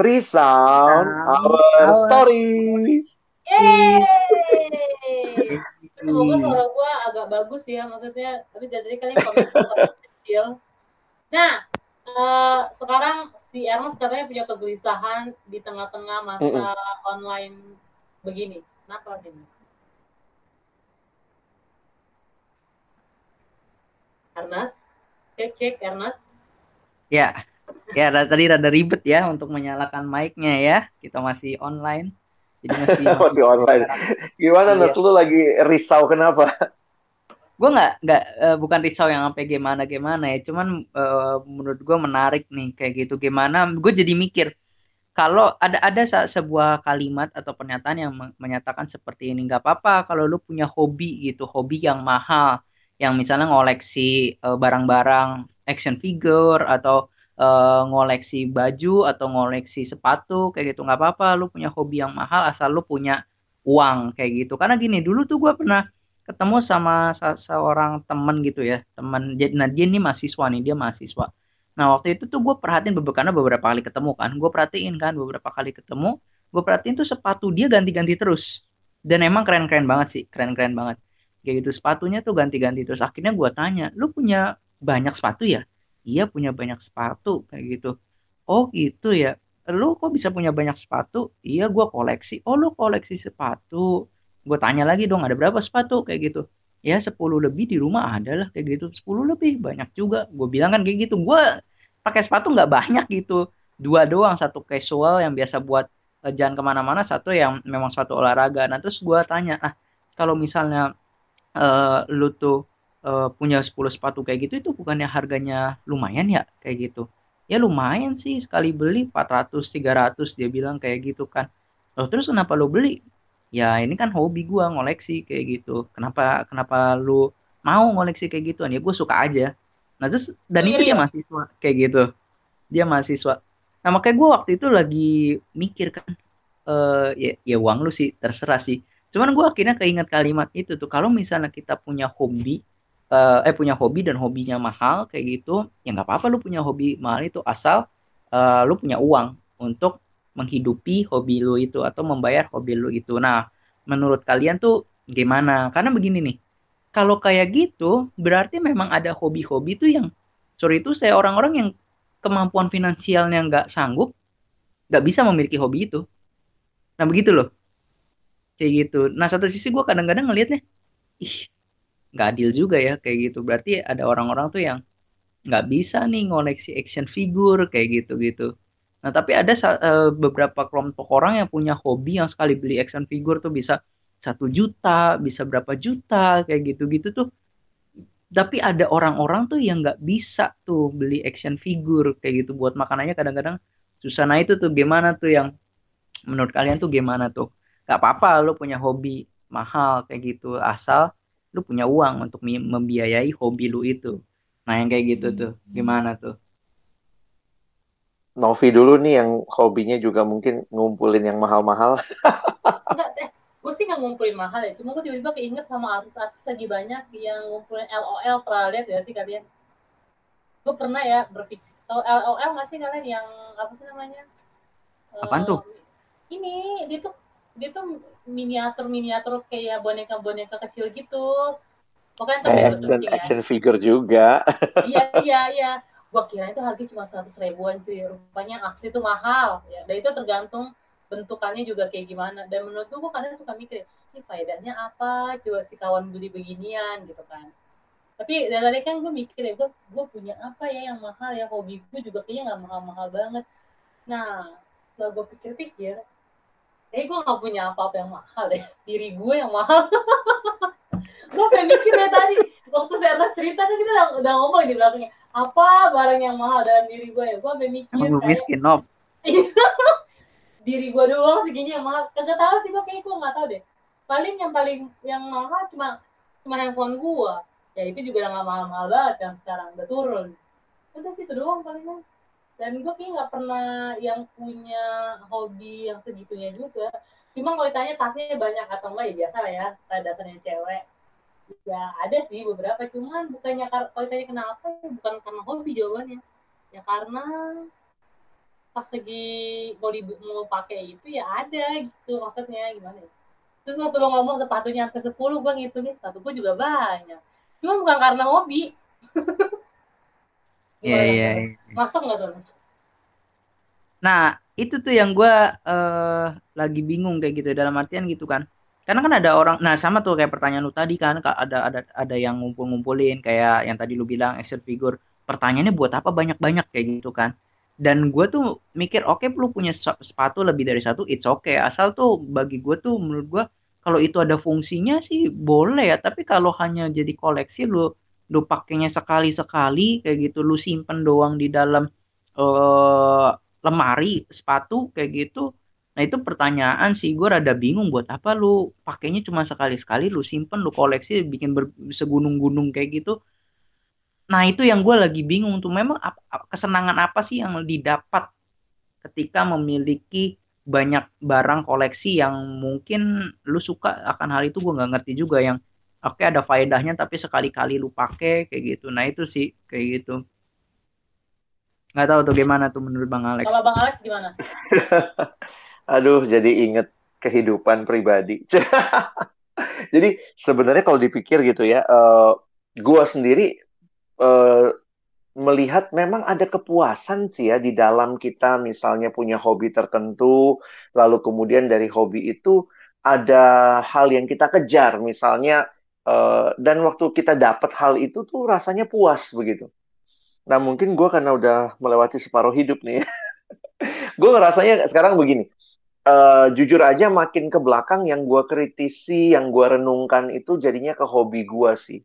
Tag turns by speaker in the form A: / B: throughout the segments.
A: resound our, our stories.
B: Yeay! Semoga suara gue agak bagus ya, maksudnya. Tapi dari kalian komen kecil. Nah, uh, sekarang si Ernest katanya punya kegelisahan di tengah-tengah masa mm -mm. online begini. Kenapa, Denis? Ernest? Cek, cek, Ernest?
C: Ya, ya tadi rada ribet ya untuk menyalakan mic-nya ya. Kita masih online.
A: Jadi masih, masih online. Gimana Nas lu lagi risau kenapa?
C: Gue nggak nggak uh, bukan risau yang sampai gimana gimana ya. Cuman uh, menurut gue menarik nih kayak gitu. Gimana? Gue jadi mikir kalau ada ada sebuah kalimat atau pernyataan yang menyatakan seperti ini nggak apa-apa kalau lu punya hobi gitu hobi yang mahal yang misalnya ngoleksi eh, barang-barang action figure atau uh, ngoleksi baju atau ngoleksi sepatu kayak gitu nggak apa-apa lu punya hobi yang mahal asal lu punya uang kayak gitu. Karena gini dulu tuh gue pernah ketemu sama seorang temen gitu ya teman nah dia ini mahasiswa nih dia mahasiswa. Nah waktu itu tuh gue perhatiin karena beberapa kali ketemu kan gue perhatiin kan beberapa kali ketemu gue perhatiin tuh sepatu dia ganti-ganti terus. Dan emang keren-keren banget sih keren-keren banget. Kayak gitu sepatunya tuh ganti-ganti terus. Akhirnya gue tanya lu punya banyak sepatu ya iya punya banyak sepatu kayak gitu. Oh gitu ya. Lu kok bisa punya banyak sepatu? Iya gue koleksi. Oh lu koleksi sepatu. Gue tanya lagi dong ada berapa sepatu? Kayak gitu. Ya 10 lebih di rumah ada lah kayak gitu. 10 lebih banyak juga. Gue bilang kan kayak gitu. Gue pakai sepatu nggak banyak gitu. Dua doang satu casual yang biasa buat uh, jalan ke mana-mana satu yang memang sepatu olahraga. Nah terus gue tanya ah kalau misalnya uh, lu tuh uh, punya 10 sepatu kayak gitu itu bukannya harganya lumayan ya? Kayak gitu. Ya lumayan sih sekali beli 400 300 dia bilang kayak gitu kan. Loh terus kenapa lu beli? Ya ini kan hobi gua ngoleksi kayak gitu. Kenapa kenapa lu mau ngoleksi kayak gituan? Ya gue suka aja. Nah terus dan itu dia mahasiswa kayak gitu. Dia mahasiswa. Nah makanya gue waktu itu lagi mikir kan uh, ya ya uang lu sih terserah sih. Cuman gue akhirnya keinget kalimat itu tuh kalau misalnya kita punya hobi uh, eh punya hobi dan hobinya mahal kayak gitu ya nggak apa-apa lu punya hobi mahal itu asal uh, lu punya uang untuk menghidupi hobi lu itu atau membayar hobi lu itu. Nah menurut kalian tuh gimana? Karena begini nih kalau kayak gitu berarti memang ada hobi-hobi tuh yang sorry itu saya orang-orang yang kemampuan finansialnya nggak sanggup nggak bisa memiliki hobi itu. Nah begitu loh. Kayak gitu. Nah satu sisi gue kadang-kadang ngelihatnya ih nggak adil juga ya kayak gitu. Berarti ada orang-orang tuh yang nggak bisa nih ngoleksi action figure kayak gitu gitu nah tapi ada uh, beberapa kelompok orang yang punya hobi yang sekali beli action figure tuh bisa satu juta bisa berapa juta kayak gitu gitu tuh. Tapi ada orang-orang tuh yang nggak bisa tuh beli action figure kayak gitu. Buat makanannya kadang-kadang susah. Nah itu tuh gimana tuh yang menurut kalian tuh gimana tuh? Nggak apa-apa lo punya hobi mahal kayak gitu. Asal lu punya uang untuk membiayai hobi lu itu. Nah yang kayak gitu tuh gimana tuh?
A: Novi dulu nih yang hobinya juga mungkin ngumpulin yang mahal-mahal.
B: Enggak deh gue sih nggak ngumpulin mahal ya. Cuma gue tiba-tiba keinget sama artis-artis lagi banyak yang ngumpulin LOL pernah lihat ya sih kalian? Gue pernah ya berpikir tau LOL nggak sih kalian yang apa sih namanya?
C: Apaan tuh?
B: Ini dia tuh dia tuh miniatur miniatur kayak boneka boneka kecil gitu.
A: Pokoknya kayak action ya. action figure juga.
B: Iya iya iya. Gua kira itu harga cuma seratus ribuan cuy. Rupanya asli itu mahal. Ya dan itu tergantung bentukannya juga kayak gimana. Dan menurut gua, gua kadang suka mikir ini faedahnya apa? Coba si kawan beli beginian gitu kan. Tapi dari tadi kan gue mikir ya gue gue punya apa ya yang mahal ya? Hobi gue juga kayaknya nggak mahal-mahal banget. Nah setelah gue pikir-pikir eh gue gak punya apa-apa yang mahal deh diri gue yang mahal. Gue pengen mikir ya tadi. Waktu saya atas cerita kan kita udah, udah ngomong di belakangnya apa barang yang mahal dalam diri gue ya? Gue pengen mikir
C: kayak, miskin nob
B: diri gue doang segini yang mahal. Kagak tahu sih gue kayak gue gak tahu deh. Paling yang paling yang mahal cuma cuma handphone gue ya itu juga udah gak mahal-mahal banget kan sekarang. Udah turun. Udah sih itu doang paling dan gue kayak nggak pernah yang punya hobi yang segitunya juga. Cuma kalau ditanya tasnya banyak atau enggak ya biasa lah ya dasarnya cewek. Ya ada sih beberapa cuman bukannya kalau ditanya kenapa bukan karena hobi jawabannya. Ya karena pas lagi mau mau pakai itu ya ada gitu maksudnya gimana ya. Terus waktu lo ngomong sepatunya sampai sepuluh gue ngitungin sepatu gue juga banyak. Cuma bukan karena hobi
C: Iya iya. iya.
B: masuk nggak tuh
C: Nah itu tuh yang gue uh, lagi bingung kayak gitu dalam artian gitu kan. Karena kan ada orang, nah sama tuh kayak pertanyaan lu tadi kan, ada ada ada yang ngumpul-ngumpulin kayak yang tadi lu bilang action figure. Pertanyaannya buat apa banyak-banyak kayak gitu kan dan gue tuh mikir oke okay, lu punya sepatu lebih dari satu it's okay asal tuh bagi gue tuh menurut gue kalau itu ada fungsinya sih boleh ya tapi kalau hanya jadi koleksi lu lu pakainya sekali sekali kayak gitu lu simpen doang di dalam uh, lemari sepatu kayak gitu nah itu pertanyaan sih gue rada bingung buat apa lu pakainya cuma sekali sekali lu simpen lu koleksi bikin segunung-gunung kayak gitu Nah, itu yang gue lagi bingung tuh. Memang kesenangan apa sih yang didapat ketika memiliki banyak barang koleksi yang mungkin lu suka akan hal itu gue nggak ngerti juga yang oke okay, ada faedahnya tapi sekali-kali lu pakai kayak gitu. Nah, itu sih kayak gitu. Nggak tahu tuh gimana tuh menurut Bang Alex.
B: Kalau Bang Alex gimana?
A: Aduh, jadi inget kehidupan pribadi. jadi sebenarnya kalau dipikir gitu ya, uh, gua sendiri uh, melihat memang ada kepuasan sih ya di dalam kita misalnya punya hobi tertentu, lalu kemudian dari hobi itu ada hal yang kita kejar, misalnya uh, dan waktu kita dapat hal itu tuh rasanya puas begitu. Nah mungkin gue karena udah melewati separuh hidup nih, gue ngerasanya sekarang begini. Uh, jujur aja makin ke belakang yang gue kritisi, yang gue renungkan itu jadinya ke hobi gue sih.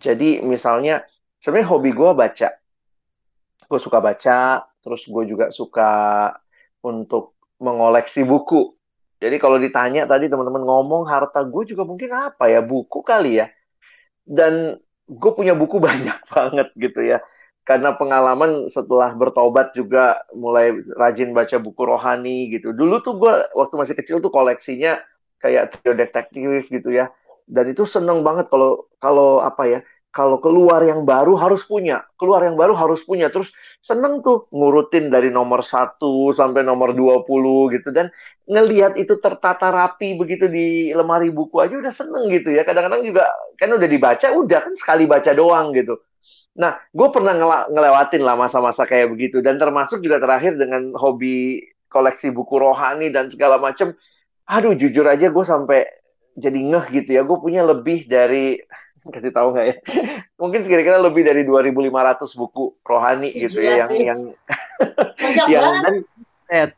A: Jadi misalnya sebenarnya hobi gue baca. Gue suka baca, terus gue juga suka untuk mengoleksi buku. Jadi kalau ditanya tadi teman-teman ngomong harta gue juga mungkin apa ya buku kali ya. Dan gue punya buku banyak banget gitu ya. Karena pengalaman setelah bertobat juga mulai rajin baca buku rohani gitu. Dulu tuh gue waktu masih kecil tuh koleksinya kayak trio detektif gitu ya. Dan itu seneng banget kalau kalau apa ya kalau keluar yang baru harus punya, keluar yang baru harus punya. Terus seneng tuh ngurutin dari nomor satu sampai nomor 20 gitu. Dan ngelihat itu tertata rapi begitu di lemari buku aja udah seneng gitu ya. Kadang-kadang juga kan udah dibaca, udah kan sekali baca doang gitu. Nah, gue pernah ngelewatin lah masa-masa kayak begitu. Dan termasuk juga terakhir dengan hobi koleksi buku rohani dan segala macem. Aduh, jujur aja gue sampai jadi ngeh gitu ya. Gue punya lebih dari kasih tahu nggak ya? Mungkin kira-kira lebih dari 2.500 buku rohani gitu ya yang yang yang dan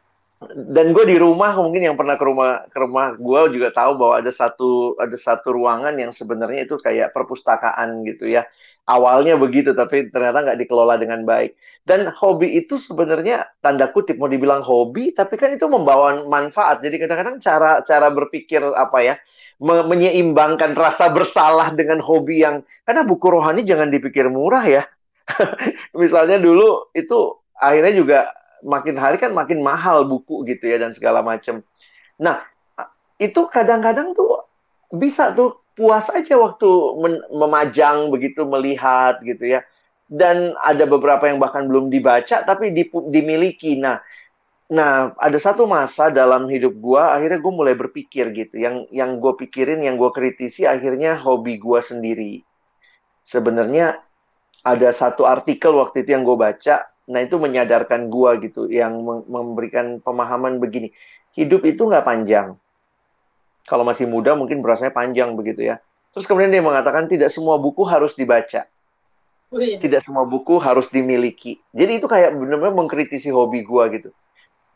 A: dan gue di rumah mungkin yang pernah ke rumah ke rumah gue juga tahu bahwa ada satu ada satu ruangan yang sebenarnya itu kayak perpustakaan gitu ya. Awalnya begitu tapi ternyata nggak dikelola dengan baik. Dan hobi itu sebenarnya tanda kutip mau dibilang hobi tapi kan itu membawa manfaat. Jadi kadang-kadang cara cara berpikir apa ya me menyeimbangkan rasa bersalah dengan hobi yang karena buku rohani jangan dipikir murah ya. Misalnya dulu itu akhirnya juga makin hari kan makin mahal buku gitu ya dan segala macam. Nah, itu kadang-kadang tuh bisa tuh puas aja waktu memajang begitu melihat gitu ya. Dan ada beberapa yang bahkan belum dibaca tapi dimiliki. Nah, nah ada satu masa dalam hidup gua akhirnya gue mulai berpikir gitu. Yang yang gue pikirin, yang gue kritisi akhirnya hobi gua sendiri. Sebenarnya ada satu artikel waktu itu yang gue baca Nah itu menyadarkan gua gitu, yang memberikan pemahaman begini. Hidup itu nggak panjang. Kalau masih muda mungkin berasanya panjang begitu ya. Terus kemudian dia mengatakan tidak semua buku harus dibaca. Tidak semua buku harus dimiliki. Jadi itu kayak benar-benar mengkritisi hobi gua gitu.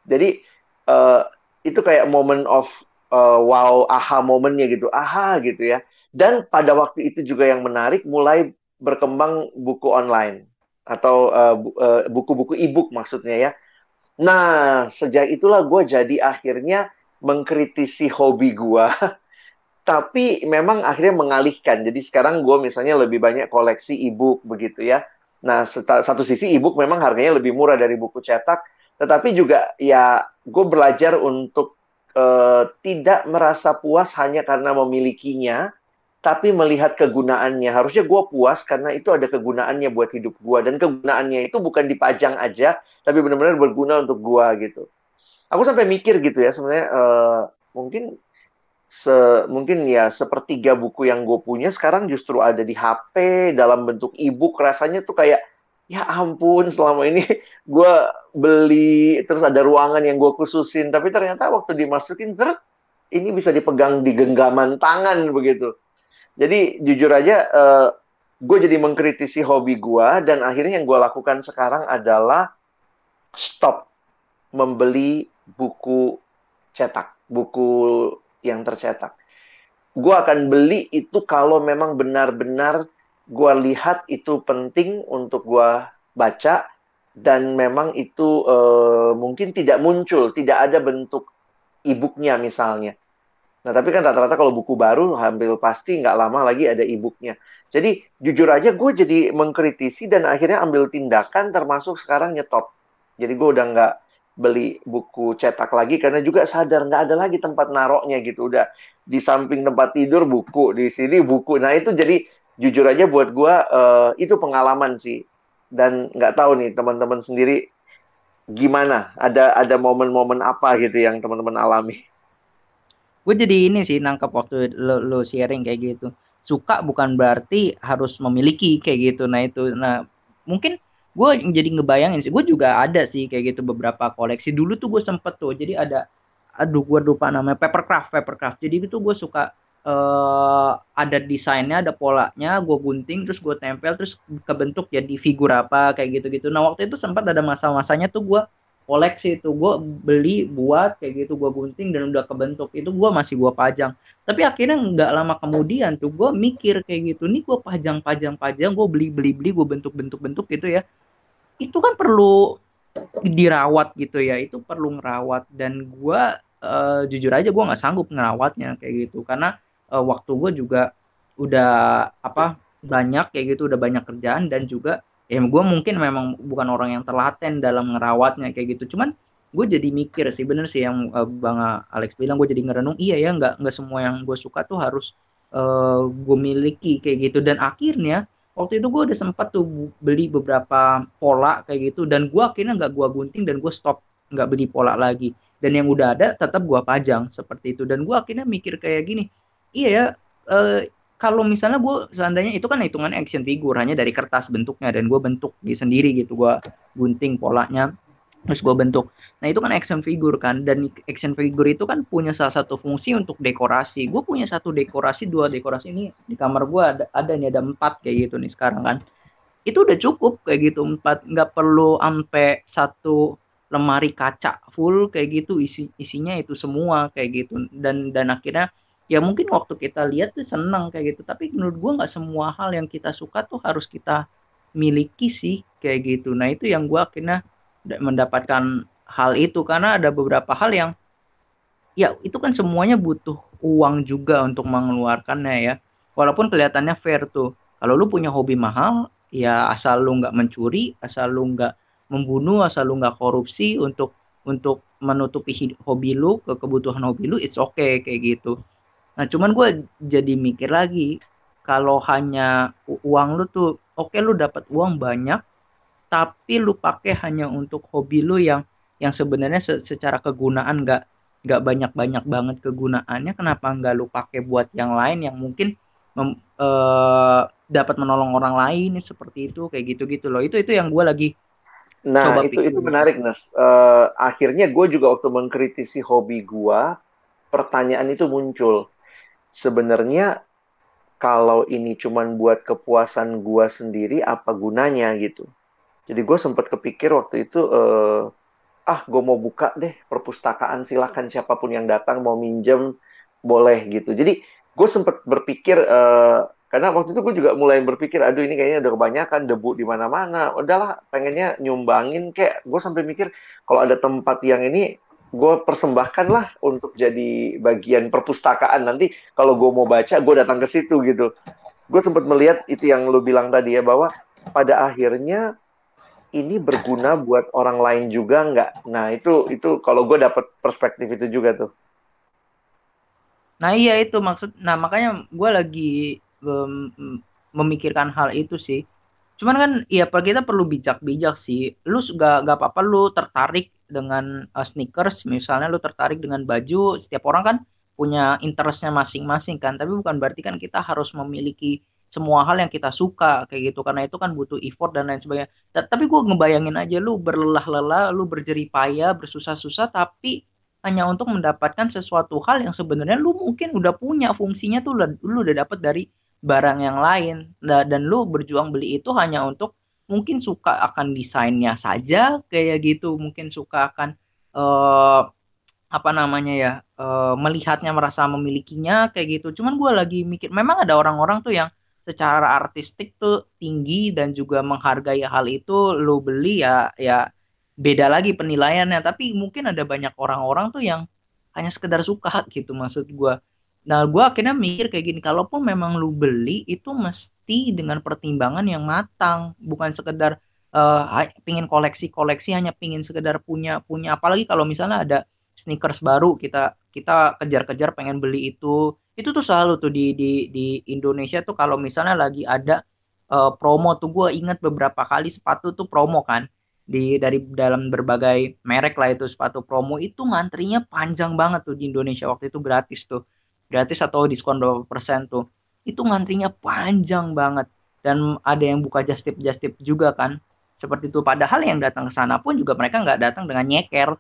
A: Jadi uh, itu kayak moment of uh, wow aha momennya gitu. Aha gitu ya. Dan pada waktu itu juga yang menarik mulai berkembang buku online atau buku-buku uh, buku-buku e-book maksudnya ya. Nah, sejak itulah gue jadi akhirnya mengkritisi hobi gue. Tapi memang akhirnya mengalihkan. Jadi sekarang gue misalnya lebih banyak koleksi e-book begitu ya. Nah, satu sisi e-book memang harganya lebih murah dari buku cetak. Tetapi juga ya gue belajar untuk uh, tidak merasa puas hanya karena memilikinya. Tapi melihat kegunaannya. Harusnya gue puas karena itu ada kegunaannya buat hidup gue. Dan kegunaannya itu bukan dipajang aja, tapi benar-benar berguna untuk gue gitu. Aku sampai mikir gitu ya sebenarnya uh, mungkin se mungkin ya sepertiga buku yang gue punya sekarang justru ada di HP dalam bentuk e-book rasanya tuh kayak ya ampun selama ini gue beli terus ada ruangan yang gue khususin tapi ternyata waktu dimasukin ini bisa dipegang di genggaman tangan begitu jadi jujur aja, uh, eh, gue jadi mengkritisi hobi gue dan akhirnya yang gue lakukan sekarang adalah stop membeli buku cetak, buku yang tercetak. Gue akan beli itu kalau memang benar-benar gue lihat itu penting untuk gue baca dan memang itu uh, mungkin tidak muncul, tidak ada bentuk e-booknya misalnya. Nah, tapi kan rata-rata kalau buku baru hampir pasti nggak lama lagi ada e-booknya. Jadi jujur aja gue jadi mengkritisi dan akhirnya ambil tindakan termasuk sekarang nyetop. Jadi gue udah nggak beli buku cetak lagi karena juga sadar nggak ada lagi tempat naroknya gitu. Udah di samping tempat tidur buku, di sini buku. Nah itu jadi jujur aja buat gue uh, itu pengalaman sih. Dan nggak tahu nih teman-teman sendiri gimana? Ada ada momen-momen apa gitu yang teman-teman alami?
C: Gue jadi ini sih nangkep waktu lo, lo sharing kayak gitu. Suka bukan berarti harus memiliki kayak gitu. Nah itu nah mungkin gue jadi ngebayangin sih gue juga ada sih kayak gitu beberapa koleksi. Dulu tuh gue sempet tuh jadi ada aduh gue lupa namanya papercraft papercraft. Jadi itu gue suka uh, ada desainnya ada polanya gue gunting terus gue tempel terus kebentuk jadi figur apa kayak gitu gitu nah waktu itu sempat ada masa-masanya tuh gue koleksi itu gue beli buat kayak gitu gue gunting dan udah kebentuk itu gue masih gue pajang. Tapi akhirnya nggak lama kemudian tuh gue mikir kayak gitu nih gue pajang pajang pajang gue beli beli beli gue bentuk bentuk bentuk gitu ya. Itu kan perlu dirawat gitu ya itu perlu ngerawat. Dan gue uh, jujur aja gue nggak sanggup ngerawatnya kayak gitu karena uh, waktu gue juga udah apa banyak kayak gitu udah banyak kerjaan dan juga ya gue mungkin memang bukan orang yang terlaten dalam ngerawatnya kayak gitu. Cuman gue jadi mikir sih bener sih yang uh, bang Alex bilang gue jadi ngerenung iya ya nggak nggak semua yang gue suka tuh harus uh, eh, gue miliki kayak gitu. Dan akhirnya waktu itu gue udah sempat tuh beli beberapa pola kayak gitu dan gue akhirnya nggak gue gunting dan gue stop nggak beli pola lagi. Dan yang udah ada tetap gue pajang seperti itu. Dan gue akhirnya mikir kayak gini iya ya uh, kalau misalnya gue seandainya itu kan hitungan action figure hanya dari kertas bentuknya dan gue bentuk di sendiri gitu gue gunting polanya terus gue bentuk. Nah itu kan action figure kan dan action figure itu kan punya salah satu fungsi untuk dekorasi. Gue punya satu dekorasi dua dekorasi ini di kamar gue ada ada nih ada empat kayak gitu nih sekarang kan. Itu udah cukup kayak gitu empat nggak perlu sampai satu lemari kaca full kayak gitu isi isinya itu semua kayak gitu. Dan dan akhirnya ya mungkin waktu kita lihat tuh senang kayak gitu. Tapi menurut gue nggak semua hal yang kita suka tuh harus kita miliki sih kayak gitu. Nah itu yang gue akhirnya mendapatkan hal itu. Karena ada beberapa hal yang ya itu kan semuanya butuh uang juga untuk mengeluarkannya ya. Walaupun kelihatannya fair tuh. Kalau lu punya hobi mahal ya asal lu nggak mencuri asal lu nggak membunuh asal lu nggak korupsi untuk untuk menutupi hobi lu ke kebutuhan hobi lu it's okay kayak gitu Nah, cuman gue jadi mikir lagi kalau hanya uang lu tuh oke okay, lu dapat uang banyak tapi lu pakai hanya untuk hobi lu yang yang sebenarnya se secara kegunaan nggak nggak banyak banyak banget kegunaannya kenapa nggak lu pakai buat yang lain yang mungkin mem, uh, dapat menolong orang lain seperti itu kayak gitu gitu loh. Itu itu yang gue lagi
A: nah coba itu pikir. itu menarik nas uh, akhirnya gue juga waktu mengkritisi hobi gue pertanyaan itu muncul sebenarnya kalau ini cuman buat kepuasan gua sendiri apa gunanya gitu. Jadi gue sempat kepikir waktu itu uh, ah gue mau buka deh perpustakaan silahkan siapa pun yang datang mau minjem boleh gitu. Jadi gue sempat berpikir uh, karena waktu itu gue juga mulai berpikir aduh ini kayaknya udah kebanyakan debu di mana-mana. Udahlah pengennya nyumbangin kayak gue sampai mikir kalau ada tempat yang ini gue persembahkan lah untuk jadi bagian perpustakaan nanti kalau gue mau baca gue datang ke situ gitu gue sempat melihat itu yang lo bilang tadi ya bahwa pada akhirnya ini berguna buat orang lain juga nggak nah itu itu kalau gue dapat perspektif itu juga tuh
C: Nah iya itu maksud. Nah makanya gue lagi um, memikirkan hal itu sih. Cuman kan ya kita perlu bijak-bijak sih. Lu gak, gak apa-apa lu tertarik dengan uh, sneakers misalnya lu tertarik dengan baju. Setiap orang kan punya interestnya masing-masing kan. Tapi bukan berarti kan kita harus memiliki semua hal yang kita suka kayak gitu karena itu kan butuh effort dan lain sebagainya. Tapi gue ngebayangin aja lu berlelah-lelah, lu berjerih payah, bersusah-susah tapi hanya untuk mendapatkan sesuatu hal yang sebenarnya lu mungkin udah punya fungsinya tuh lu udah dapet dari barang yang lain. Dan lu berjuang beli itu hanya untuk mungkin suka akan desainnya saja kayak gitu. Mungkin suka akan uh, apa namanya ya uh, melihatnya merasa memilikinya kayak gitu. Cuman gue lagi mikir memang ada orang-orang tuh yang secara artistik tuh tinggi dan juga menghargai hal itu lu beli ya ya beda lagi penilaiannya. Tapi mungkin ada banyak orang-orang tuh yang hanya sekedar suka gitu maksud gue nah gue akhirnya mikir kayak gini kalaupun memang lu beli itu mesti dengan pertimbangan yang matang. Bukan sekedar uh, pingin koleksi-koleksi hanya pingin sekedar punya punya. Apalagi kalau misalnya ada sneakers baru kita kita kejar-kejar pengen beli itu. Itu tuh selalu tuh di di di Indonesia tuh kalau misalnya lagi ada uh, promo tuh gue ingat beberapa kali sepatu tuh promo kan di dari dalam berbagai merek lah itu sepatu promo. Itu ngantrinya panjang banget tuh di Indonesia waktu itu gratis tuh gratis atau diskon 20% tuh. Itu ngantrinya panjang banget. Dan ada yang buka just tip just tip juga kan. Seperti itu. Padahal yang datang ke sana pun juga mereka nggak datang dengan nyeker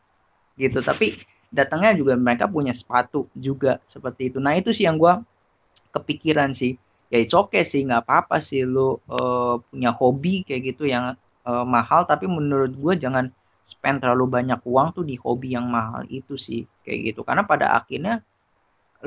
C: gitu. Tapi datangnya juga mereka punya sepatu juga seperti itu. Nah itu sih yang gue kepikiran sih. Ya it's okay sih. Nggak apa-apa sih lu uh, punya hobi kayak gitu yang uh, mahal. Tapi menurut gue jangan spend terlalu banyak uang tuh di hobi yang mahal itu sih kayak gitu. Karena pada akhirnya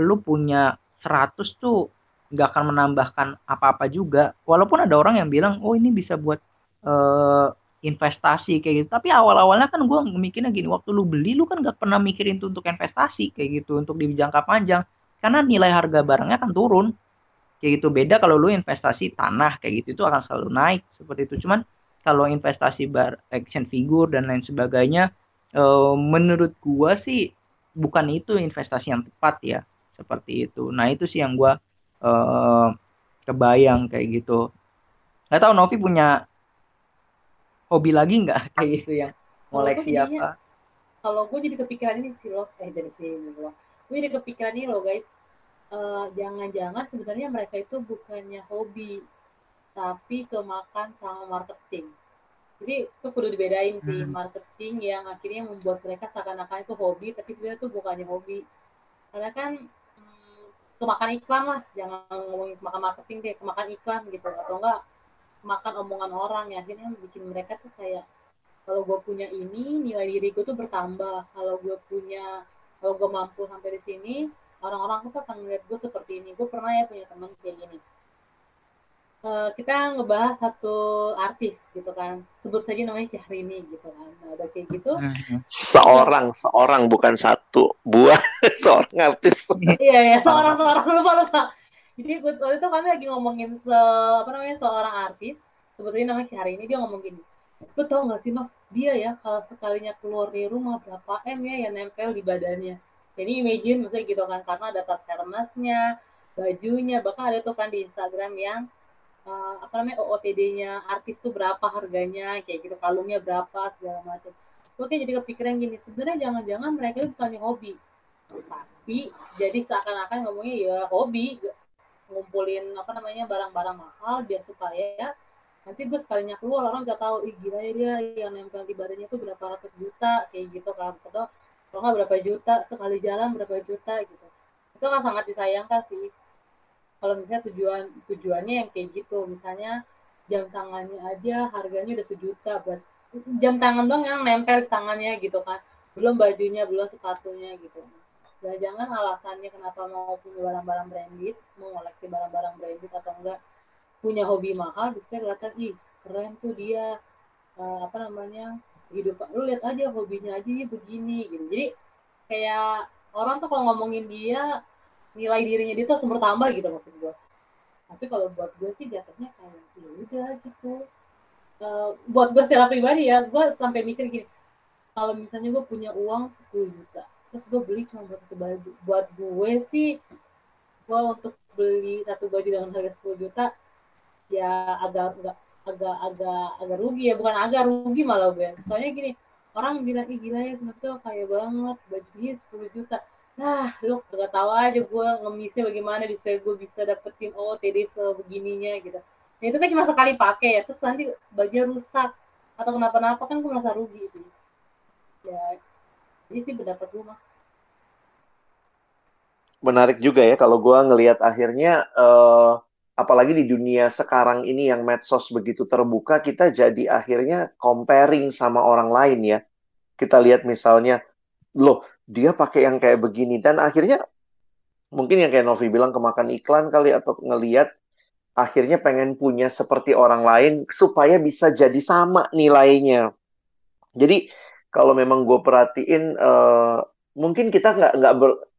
C: lu punya 100 tuh nggak akan menambahkan apa-apa juga. Walaupun ada orang yang bilang oh ini bisa buat uh, investasi kayak gitu. Tapi awal-awalnya kan gue mikirnya gini waktu lu beli lu kan gak pernah mikirin tuh untuk investasi kayak gitu untuk di jangka panjang. Karena nilai harga barangnya kan turun. Kayak gitu beda kalau lu investasi tanah kayak gitu itu akan selalu naik seperti itu. Cuman kalau investasi bar action figure dan lain sebagainya uh, menurut gua sih bukan itu investasi yang tepat ya seperti itu. Nah itu sih yang gua uh, kebayang kayak gitu. Nggak tahu Novi punya hobi lagi nggak? Kayak gitu yang koleksi apa?
B: kalau gue jadi kepikiran ini sih loh eh dari sini loh gue jadi kepikiran ini loh guys. Uh, jangan-jangan sebenarnya mereka itu bukannya hobi tapi kemakan sama marketing. Jadi itu perlu dibedain sih. Hmm. marketing yang akhirnya membuat mereka seakan-akan itu hobi, tapi sebenarnya itu bukannya hobi. Karena kan kemakan iklan lah, jangan ngomongin kemakan marketing deh, kemakan iklan gitu. Atau enggak makan omongan orang. Ya akhirnya bikin mereka tuh kayak kalau gue punya ini nilai diriku tuh bertambah. Kalau gue punya kalau gue mampu sampai di sini orang-orang tuh akan melihat gue seperti ini. Gue pernah ya punya teman kayak gini uh, kita ngebahas satu artis gitu kan. Sebut saja namanya Syahrini gitu kan. Nah udah kayak gitu
A: hmm. seorang seorang bukan satu. Buah seorang artis.
B: Iya ya seorang seorang. Lupa lupa. Jadi waktu itu kami lagi ngomongin se apa namanya seorang artis. Sebut saja namanya Syahrini dia ngomong gini lu tau gak sih Nov? Dia ya kalau sekalinya keluar dari rumah berapa M ya yang nempel di badannya. Jadi imagine maksudnya gitu kan. Karena ada tas kermasnya bajunya bahkan ada tuh kan di Instagram yang uh, apa namanya OOTD-nya artis tuh berapa harganya kayak gitu kalungnya berapa segala macam. Oke jadi kepikiran gini sebenarnya jangan-jangan mereka itu bukannya hobi. Tapi jadi seakan-akan ngomongnya ya hobi. Ngumpulin apa namanya barang-barang mahal biar supaya nanti gue sekalinya keluar orang bisa tahu ih gila ya dia yang nempel di badannya tuh berapa ratus juta kayak gitu kan. Atau kalau nggak berapa juta sekali jalan berapa juta gitu. Itu kan sangat disayangkan sih kalau misalnya tujuan tujuannya yang kayak gitu. Misalnya jam tangannya aja harganya udah sejuta buat jam tangan dong yang nempel tangannya gitu kan. Belum bajunya belum sepatunya gitu. Ya jangan alasannya kenapa mau punya barang-barang branded mau koleksi barang-barang branded atau enggak. Punya hobi mahal bisa kelihatan ih keren tuh dia uh, apa namanya hidup lu lihat aja hobinya aja dia begini gitu. Jadi kayak orang tuh kalau ngomongin dia nilai dirinya dia langsung bertambah gitu maksud gue tapi kalau buat gue sih jatuhnya kayak ya udah gitu. Uh, buat gue secara pribadi ya gue sampai mikir gini kalau misalnya gue punya uang 10 juta terus gue beli cuma buat satu baju buat gue sih gue untuk beli satu baju dengan harga 10 juta ya agak agak agak agak rugi ya bukan agak rugi malah gue. Soalnya gini orang bilang ih gila ya sebenarnya tuh kaya banget bajunya 10 juta nah lu gak tahu aja gue ngemisnya bagaimana supaya gue bisa dapetin OTD sebegininya gitu. Nah, itu kan cuma sekali pakai ya terus nanti bajunya rusak atau kenapa-napa kan gue merasa rugi sih. Ya ini sih pendapat gue mah.
A: Menarik juga ya kalau gue ngelihat akhirnya uh, apalagi di dunia sekarang ini yang medsos begitu terbuka kita jadi akhirnya comparing sama orang lain ya. Kita lihat misalnya loh dia pakai yang kayak begini dan akhirnya mungkin yang kayak Novi bilang kemakan iklan kali atau ngeliat akhirnya pengen punya seperti orang lain supaya bisa jadi sama nilainya. Jadi kalau memang gue perhatiin uh, mungkin kita nggak nggak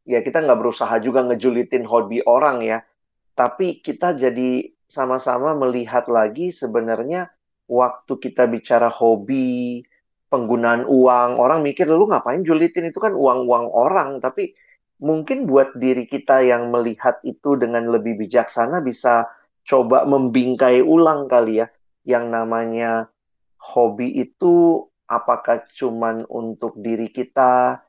A: ya kita nggak berusaha juga ngejulitin hobi orang ya, tapi kita jadi sama-sama melihat lagi sebenarnya waktu kita bicara hobi, penggunaan uang. Orang mikir lu ngapain julitin itu kan uang-uang orang, tapi mungkin buat diri kita yang melihat itu dengan lebih bijaksana bisa coba membingkai ulang kali ya. Yang namanya hobi itu apakah cuman untuk diri kita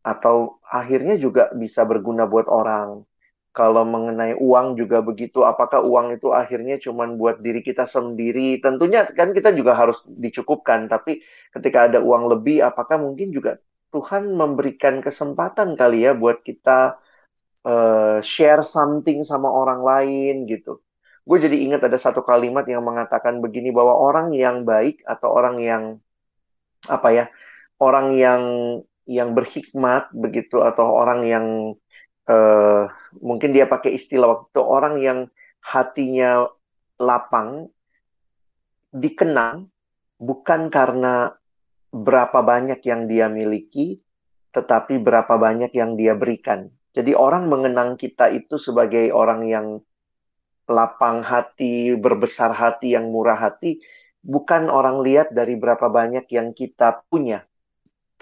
A: atau akhirnya juga bisa berguna buat orang. Kalau mengenai uang juga begitu, apakah uang itu akhirnya cuma buat diri kita sendiri? Tentunya kan kita juga harus dicukupkan, tapi ketika ada uang lebih, apakah mungkin juga Tuhan memberikan kesempatan kali ya buat kita uh, share something sama orang lain gitu. Gue jadi ingat ada satu kalimat yang mengatakan begini bahwa orang yang baik atau orang yang apa ya, orang yang yang berhikmat begitu atau orang yang uh, mungkin dia pakai istilah waktu orang yang hatinya lapang dikenang bukan karena berapa banyak yang dia miliki, tetapi berapa banyak yang dia berikan. Jadi orang mengenang kita itu sebagai orang yang lapang hati, berbesar hati, yang murah hati, bukan orang lihat dari berapa banyak yang kita punya,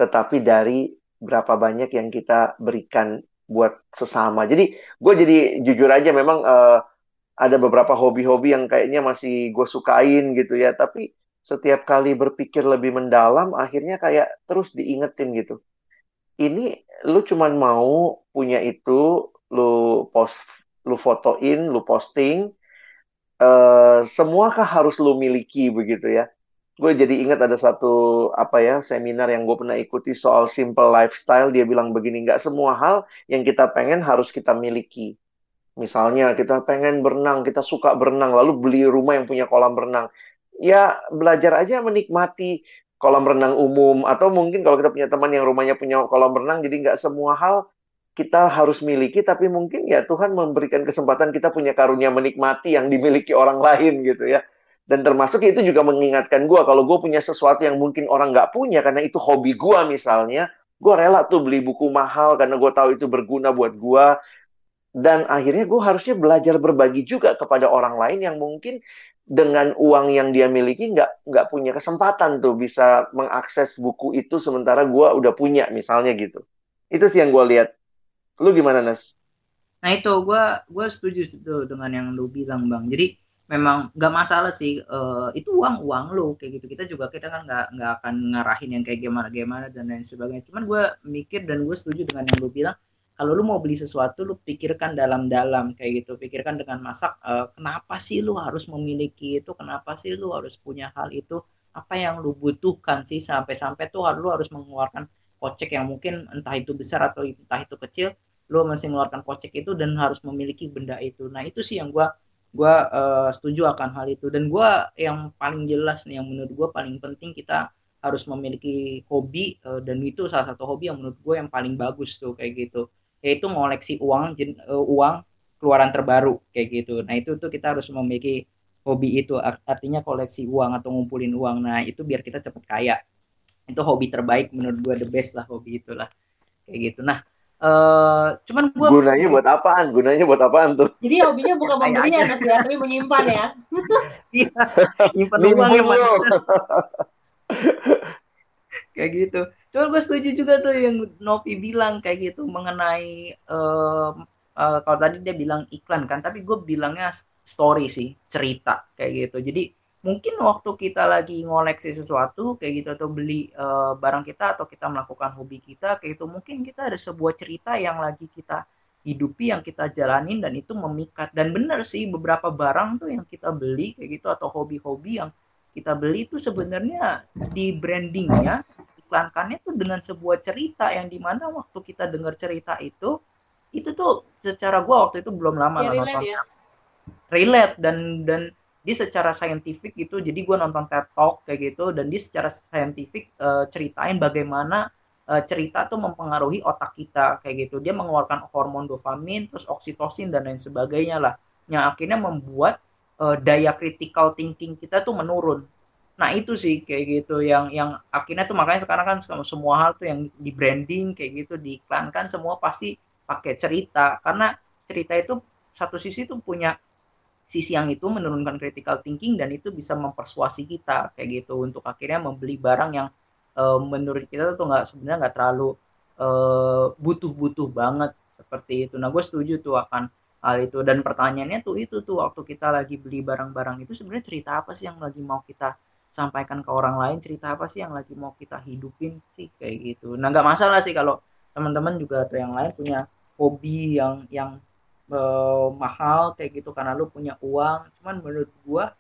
A: tetapi dari berapa banyak yang kita berikan buat sesama. Jadi gue jadi jujur aja memang uh, ada beberapa hobi-hobi yang kayaknya masih gue sukain gitu ya. Tapi setiap kali berpikir lebih mendalam, akhirnya kayak terus diingetin gitu. Ini lu cuman mau punya itu, lu post, lu fotoin, lu posting, uh, semuakah harus lu miliki begitu ya? Gue jadi ingat ada satu apa ya seminar yang gue pernah ikuti soal simple lifestyle. Dia bilang begini nggak semua hal yang kita pengen harus kita miliki. Misalnya kita pengen berenang kita suka berenang lalu beli rumah yang punya kolam berenang ya belajar aja menikmati kolam renang umum. Atau mungkin kalau kita punya teman yang rumahnya punya kolam renang jadi nggak semua hal kita harus miliki. Tapi mungkin ya Tuhan memberikan kesempatan kita punya karunia menikmati yang dimiliki orang lain gitu ya dan termasuk itu juga mengingatkan gue kalau gue punya sesuatu yang mungkin orang nggak punya karena itu hobi gue misalnya, gue rela tuh beli buku mahal karena gue tahu itu berguna buat gue. Dan akhirnya gue harusnya belajar berbagi juga kepada orang lain yang mungkin dengan uang yang dia miliki nggak nggak punya kesempatan tuh bisa mengakses buku itu sementara gue udah punya misalnya gitu. Itu sih yang gue lihat. Lu gimana Nas?
C: Nah itu gue gue setuju itu dengan yang lu bilang bang. Jadi memang nggak masalah sih uh, itu uang uang lo kayak gitu. Kita juga kita kan nggak nggak akan ngarahin yang kayak gimana gimana dan lain sebagainya. Cuman gue mikir dan gue setuju dengan yang lu bilang kalau lu mau beli sesuatu lu pikirkan dalam-dalam kayak gitu. Pikirkan dengan masak uh, kenapa sih lu harus memiliki itu? Kenapa sih lu harus punya hal itu? Apa yang lu butuhkan sih? Sampai-sampai tuh lu harus mengeluarkan kocek yang mungkin entah itu besar atau entah itu kecil lu masih mengeluarkan kocek itu dan harus memiliki benda itu. Nah itu sih yang gue gue uh, setuju akan hal itu. Dan gue yang paling jelas nih yang menurut gue paling penting kita harus memiliki hobi uh, dan itu salah satu hobi yang menurut gue yang paling bagus tuh kayak gitu. Yaitu ngoleksi uang jen, uh, uang keluaran terbaru kayak gitu. Nah itu tuh kita harus memiliki hobi itu. Artinya koleksi uang atau ngumpulin uang. Nah itu biar kita cepet kaya. Itu hobi terbaik menurut gue the best lah hobi itulah kayak gitu. Nah Uh, cuman
A: gua gunanya buat apaan? Gunanya buat apaan tuh?
B: Jadi hobinya bukan membelinya Mas ya, tapi menyimpan ya.
C: Iya. Nyimpan uang ya, Mas. kayak gitu. Cuma gue setuju juga tuh yang Novi bilang kayak gitu mengenai uh, uh, kalau tadi dia bilang iklan kan, tapi gue bilangnya story sih, cerita kayak gitu. Jadi mungkin waktu kita lagi ngoleksi sesuatu kayak gitu atau beli uh, barang kita atau kita melakukan hobi kita kayak gitu, mungkin kita ada sebuah cerita yang lagi kita hidupi yang kita jalanin dan itu memikat dan benar sih beberapa barang tuh yang kita beli kayak gitu atau hobi-hobi yang kita beli itu sebenarnya di brandingnya iklankannya tuh dengan sebuah cerita yang di mana waktu kita dengar cerita itu itu tuh secara gue waktu itu belum lama ya, nonton ya. relate dan dan dia secara saintifik gitu jadi gue nonton TED Talk kayak gitu dan dia secara saintifik uh, ceritain bagaimana uh, cerita tuh mempengaruhi otak kita kayak gitu dia mengeluarkan hormon dopamin terus oksitosin dan lain sebagainya lah yang akhirnya membuat uh, daya critical thinking kita tuh menurun. Nah itu sih kayak gitu yang yang akhirnya tuh makanya sekarang kan semua hal tuh yang di branding kayak gitu diiklankan semua pasti pakai cerita karena cerita itu satu sisi tuh punya sisi yang itu menurunkan critical thinking dan itu bisa mempersuasi kita kayak gitu untuk akhirnya membeli barang yang uh, menurut kita tuh nggak sebenarnya nggak terlalu butuh-butuh uh, banget seperti itu. Nah gue setuju tuh akan hal itu. Dan pertanyaannya tuh itu tuh waktu kita lagi beli barang-barang itu sebenarnya cerita apa sih yang lagi mau kita sampaikan ke orang lain? Cerita apa sih yang lagi mau kita hidupin sih? Kayak gitu. Nah nggak masalah sih kalau teman-teman juga atau yang lain punya hobi yang yang uh, mahal kayak gitu karena lu punya uang. Cuman menurut gua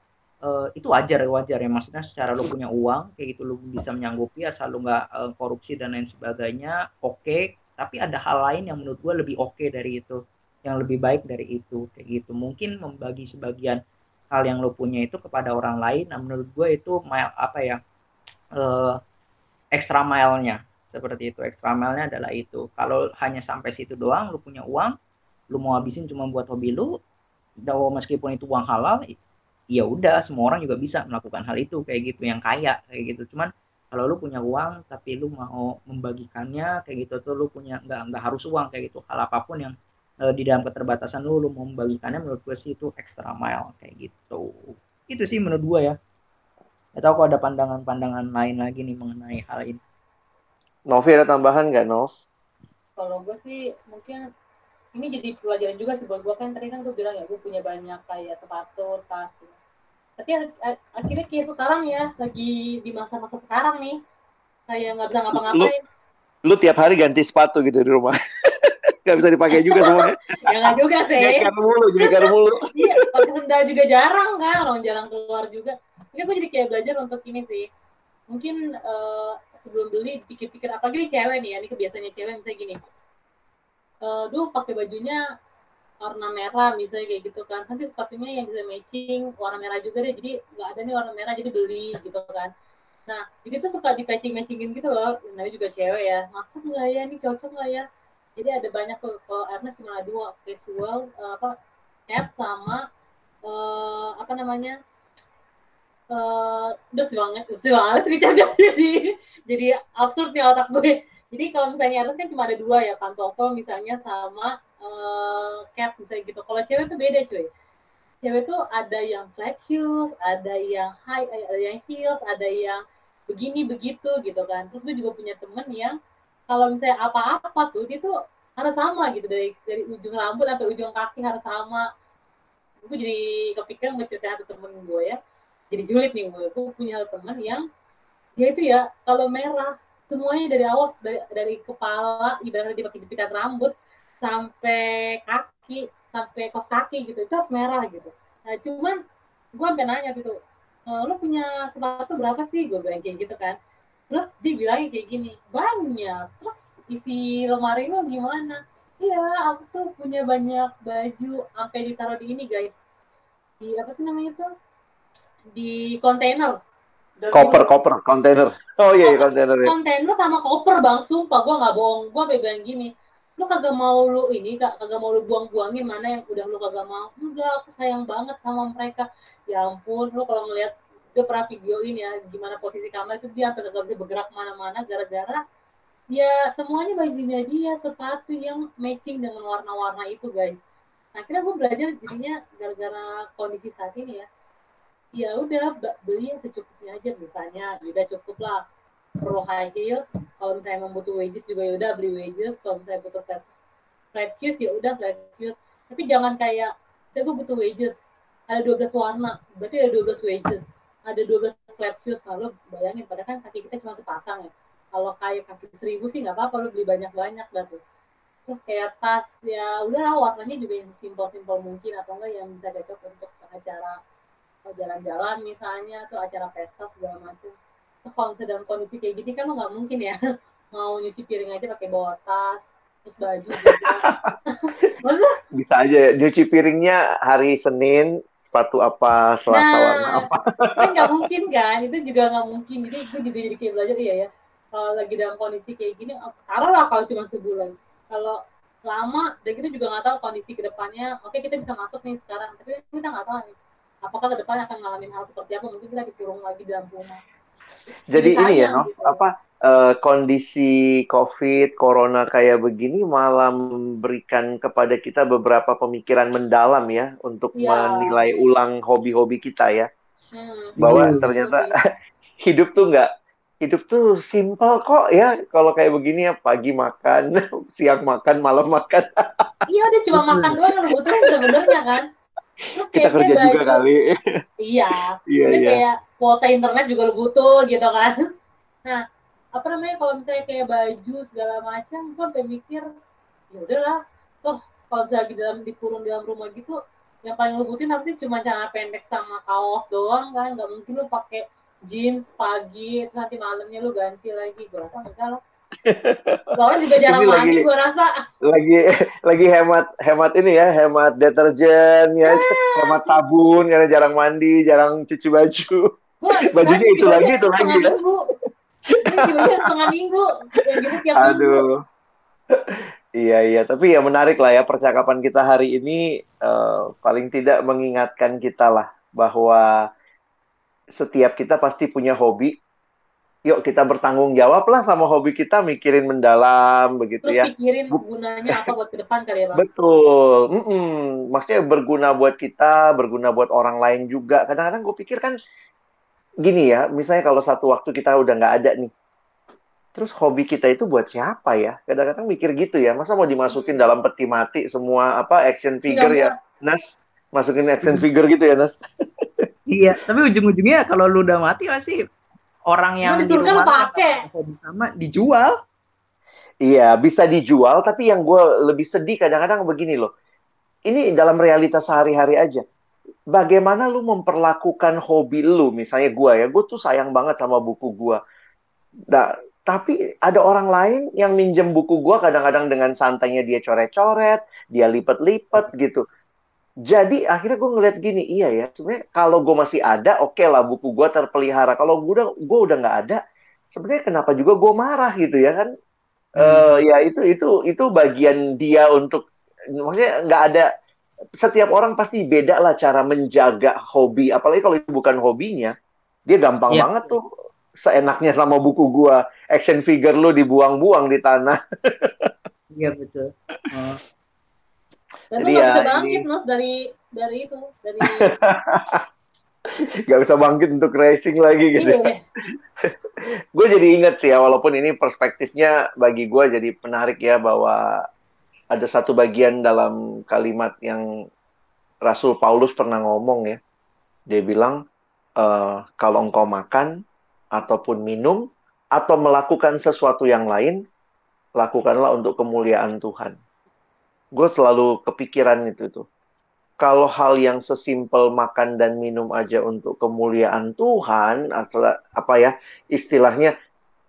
C: uh, itu wajar wajar ya. Maksudnya secara lu punya uang kayak gitu lu bisa menyanggupi asal lu nggak uh, korupsi dan lain sebagainya oke. Okay. tapi ada hal lain yang menurut gua lebih oke okay dari itu yang lebih baik dari itu kayak gitu. Mungkin membagi sebagian hal yang lo punya itu kepada orang lain. Nah menurut gue itu mile, apa ya uh, extra mile-nya. Seperti itu extra mile-nya adalah itu. Kalau hanya sampai situ doang lo punya uang lo mau habisin cuma buat hobi lo meskipun itu uang halal ya udah semua orang juga bisa melakukan hal itu kayak gitu yang kaya kayak gitu. Cuman kalau lu punya uang tapi lu mau membagikannya kayak gitu tuh lu punya nggak nggak harus uang kayak gitu hal apa pun yang uh, di dalam keterbatasan lu lu mau membagikannya menurut gue sih itu extra mile kayak gitu. Itu sih menurut gue ya. Gak tau kok ada pandangan-pandangan lain lagi nih mengenai hal ini.
A: Novi ada tambahan nggak Nov?
B: Kalau gue sih mungkin ini jadi pelajaran juga sih buat gue kan tadi kan gue bilang ya gue punya banyak kayak sepatu, tas gitu. Tapi akhirnya kayak sekarang ya lagi di masa-masa sekarang nih kayak nggak bisa ngapa-ngapain.
A: Lu, lu tiap hari ganti sepatu gitu di rumah. Gak bisa dipakai juga semuanya.
B: ya nggak juga sih.
A: Nyekar mulu, nyekar mulu.
B: iya, pakai sendal juga jarang kan, orang jarang keluar juga. Ini gue jadi kayak belajar untuk ini sih. Mungkin uh, sebelum beli pikir-pikir apa gini cewek nih ya, ini kebiasaannya cewek misalnya gini. Uh, duh pakai bajunya warna merah misalnya kayak gitu kan. Nanti sepatunya yang bisa matching warna merah juga deh. Jadi nggak ada nih warna merah jadi beli gitu kan. Nah jadi tuh suka di patching matchingin gitu loh. Namanya juga cewek ya. Masuk nggak ya? Ini cocok nggak ya? Jadi ada banyak kalau Ernest cuma dua visual uh, apa cat sama uh, apa namanya? Uh, udah sih banget. Sih banget sih jadi jadi absurd nih otak gue jadi kalau misalnya Ernest kan cuma ada dua ya pantofel misalnya sama uh, cat misalnya gitu. Kalau cewek tuh beda cuy. Cewek tuh ada yang flat shoes ada yang high ada yang heels ada yang begini begitu gitu kan. Terus gue juga punya temen yang kalau misalnya apa-apa tuh dia tuh harus sama gitu dari dari ujung rambut sampai ujung kaki harus sama. Gue jadi kepikiran mau cerita satu temen gue ya. Jadi julid nih gue gue punya temen yang dia itu ya kalau merah semuanya dari awal dari, dari kepala ibaratnya dia pakai jepitan rambut sampai kaki sampai kos kaki gitu itu harus merah gitu. Nah cuman gue sampai nanya gitu e, lo punya sepatu berapa sih? Gue bilang kayak gitu kan. Terus dia bilangnya kayak gini banyak. Terus isi lemari lo gimana? Iya aku tuh punya banyak baju sampai ditaruh di ini guys. Di apa sih namanya tuh di kontainer
A: koper koper kontainer. Oh iya, iya kontainer ya.
B: kontainer sama koper bang. Sumpah gue nggak bohong. Gue bilang gini lu kagak mau lu ini kak. Kagak mau lu buang-buangin mana yang udah lu kagak mau. Enggak aku sayang banget sama mereka. Ya ampun lu kalau ngeliat gue pernah videoin ya gimana posisi kamar itu dia sampai gak bisa bergerak mana-mana gara-gara ya semuanya bajunya dia sepatu yang matching dengan warna-warna itu guys. Akhirnya gue belajar jadinya gara-gara kondisi saat ini ya ya udah beli yang secukupnya aja misalnya ya udah cukup lah. Perlu high heels kalau misalnya mau butuh wages juga ya udah beli wages kalau misalnya butuh flat, flat shoes ya udah flat shoes. Tapi jangan kayak saya gue butuh wages ada 12 warna berarti ada 12 wages ada 12 flat shoes. Kalau bayangin padahal kan kaki kita cuma sepasang ya. Kalau kayak kaki seribu sih nggak apa-apa lu beli banyak-banyak dah tuh. Terus kayak tas ya udah warnanya juga yang simpel-simpel mungkin atau enggak yang bisa cocok untuk acara jalan-jalan misalnya tuh acara pesta segala macam kalau sedang kondisi kayak gini kan lo nggak mungkin ya mau nyuci piring aja pakai bawa tas terus baju juga.
A: Bisa aja nyuci piringnya hari Senin sepatu apa Selasa nah, warna apa.
B: kan nggak mungkin kan itu juga nggak mungkin jadi itu juga jadi kayak belajar iya ya kalau lagi dalam kondisi kayak gini taruh lah kalau cuma sebulan kalau lama dan kita juga nggak tahu kondisi ke depannya oke kita bisa masuk nih sekarang tapi kita nggak tahu nih apakah ke depannya akan ngalamin hal seperti apa mungkin kita dikurung lagi dalam rumah
A: jadi ini ya no gitu. apa uh, kondisi covid corona kayak begini malah memberikan kepada kita beberapa pemikiran mendalam ya untuk ya. menilai ulang hobi-hobi kita ya hmm. bahwa hmm. ternyata hidup tuh nggak hidup tuh simpel kok ya kalau kayak begini ya pagi makan siang makan malam makan
B: iya udah cuma makan doang yang butuh sebenarnya kan
A: Terus kita kerja juga kali.
B: iya. Iya, iya. kayak kuota internet juga lo butuh gitu kan. Nah apa namanya kalau misalnya kayak baju segala macam gue sampai mikir ya udahlah toh kalau misalnya lagi dalam dikurung dalam rumah gitu yang paling lo butuhin apa sih? Cuma celana pendek sama kaos doang kan nggak mungkin lo pakai jeans pagi terus nanti malamnya lu ganti lagi. Gue rasa enggak lah Soalnya juga jarang ini mandi gue rasa.
A: Lagi lagi hemat hemat ini ya, hemat deterjen ya, ah. hemat sabun karena jarang mandi, jarang cuci baju. Gua, Bajunya itu lagi itu lagi ya.
B: Ini setengah minggu, yang gitu tiap
A: Aduh. minggu. Iya iya, tapi ya menarik lah ya percakapan kita hari ini uh, paling tidak mengingatkan kita lah bahwa setiap kita pasti punya hobi. Yuk kita bertanggung jawab lah sama hobi kita, mikirin mendalam begitu
B: Terus
A: ya.
B: Mikirin gunanya apa buat ke depan kali ya bang.
A: Betul, mm -mm. maksudnya berguna buat kita, berguna buat orang lain juga. Kadang-kadang gue pikir kan gini ya, misalnya kalau satu waktu kita udah nggak ada nih, terus hobi kita itu buat siapa ya? Kadang-kadang mikir gitu ya, masa mau dimasukin hmm. dalam peti mati semua apa action figure ya, Nas? Masukin action figure gitu ya, Nas?
C: iya tapi ujung-ujungnya kalau lu udah mati pasti orang yang di rumah sama dijual.
A: Iya bisa dijual tapi yang gue lebih sedih kadang-kadang begini loh. Ini dalam realitas sehari-hari aja. Bagaimana lu memperlakukan hobi lu? Misalnya gue ya gue tuh sayang banget sama buku gue nah tapi ada orang lain yang minjem buku gue kadang-kadang dengan santainya dia coret-coret dia lipet-lipet gitu jadi akhirnya gue ngeliat gini, iya ya, sebenarnya kalau gue masih ada, oke okay lah buku gue terpelihara. Kalau gue udah gue udah nggak ada, sebenarnya kenapa juga gue marah gitu ya kan? Hmm. Uh, ya itu itu itu bagian dia untuk, maksudnya nggak ada. Setiap orang pasti beda lah cara menjaga hobi, apalagi kalau itu bukan hobinya, dia gampang yeah. banget tuh seenaknya sama buku gue, action figure lu dibuang-buang di tanah.
C: Iya betul. Oh.
B: Dan Jadi lu ya, bisa bangkit, ini... dari dari itu, dari
A: Gak bisa bangkit untuk racing lagi gitu. Iya. gue jadi inget sih ya, walaupun ini perspektifnya bagi gue jadi menarik ya bahwa ada satu bagian dalam kalimat yang Rasul Paulus pernah ngomong ya. Dia bilang, e, kalau engkau makan ataupun minum atau melakukan sesuatu yang lain, lakukanlah untuk kemuliaan Tuhan gue selalu kepikiran itu tuh. Kalau hal yang sesimpel makan dan minum aja untuk kemuliaan Tuhan, atau apa ya istilahnya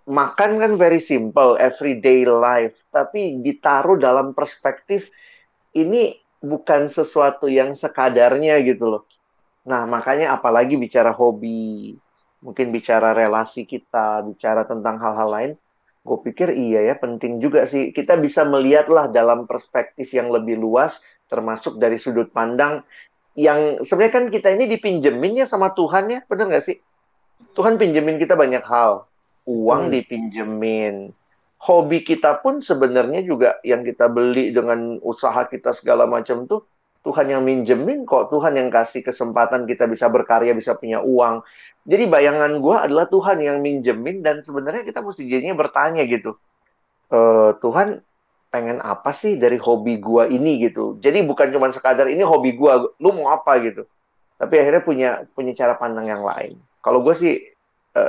A: makan kan very simple, everyday life, tapi ditaruh dalam perspektif ini bukan sesuatu yang sekadarnya gitu loh. Nah, makanya apalagi bicara hobi, mungkin bicara relasi kita, bicara tentang hal-hal lain, gue pikir iya ya penting juga sih. Kita bisa melihatlah dalam perspektif yang lebih luas termasuk dari sudut pandang yang sebenarnya kan kita ini dipinjemin ya sama Tuhan ya benar nggak sih? Tuhan pinjemin kita banyak hal. Uang hmm. dipinjemin. Hobi kita pun sebenarnya juga yang kita beli dengan usaha kita segala macam tuh Tuhan yang minjemin kok, Tuhan yang kasih kesempatan kita bisa berkarya, bisa punya uang. Jadi bayangan gue adalah Tuhan yang minjemin dan sebenarnya kita mesti jadinya bertanya gitu. E, Tuhan pengen apa sih dari hobi gue ini gitu. Jadi bukan cuma sekadar ini hobi gue, lu mau apa gitu. Tapi akhirnya punya punya cara pandang yang lain. Kalau gue sih e,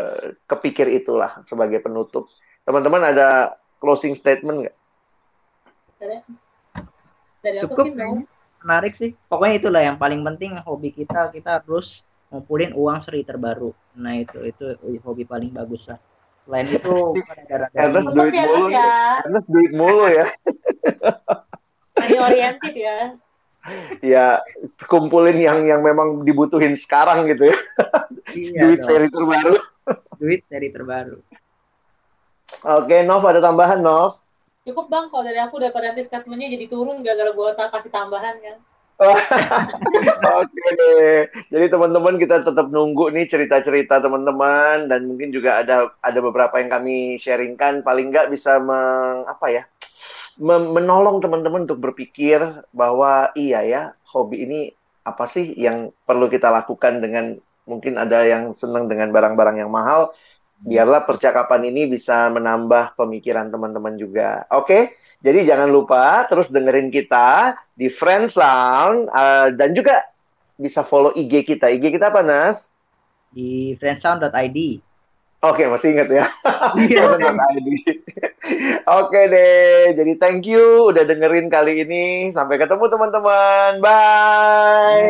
A: kepikir itulah sebagai penutup. Teman-teman ada closing statement nggak?
C: Dari, aku Cukup. sih menarik sih. Pokoknya itulah yang paling penting hobi kita kita harus ngumpulin uang seri terbaru. Nah itu itu hobi paling bagus lah. Selain itu
A: karena duit mulu ya. Karena duit mulu ya.
B: Money oriented ya.
A: ya kumpulin yang yang memang dibutuhin sekarang gitu ya. Iya duit dong. seri terbaru.
C: duit seri terbaru.
A: Oke, Nov ada tambahan Nov?
B: Cukup bang. Kalau dari aku daripada nanti statementnya jadi turun gara-gara gue tak kasih tambahan kan?
A: Oke deh. Jadi teman-teman kita tetap nunggu nih cerita-cerita teman-teman dan mungkin juga ada ada beberapa yang kami sharingkan. Paling nggak bisa meng, apa ya menolong teman-teman untuk berpikir bahwa iya ya hobi ini apa sih yang perlu kita lakukan dengan mungkin ada yang senang dengan barang-barang yang mahal biarlah percakapan ini bisa menambah pemikiran teman-teman juga. Oke, jadi jangan lupa terus dengerin kita di Friend Sound uh, dan juga bisa follow IG kita. IG kita apa Nas?
C: Di friendsound.id.
A: Oke, masih ingat ya. Iya. Oke deh, jadi thank you udah dengerin kali ini. Sampai ketemu teman-teman. Bye.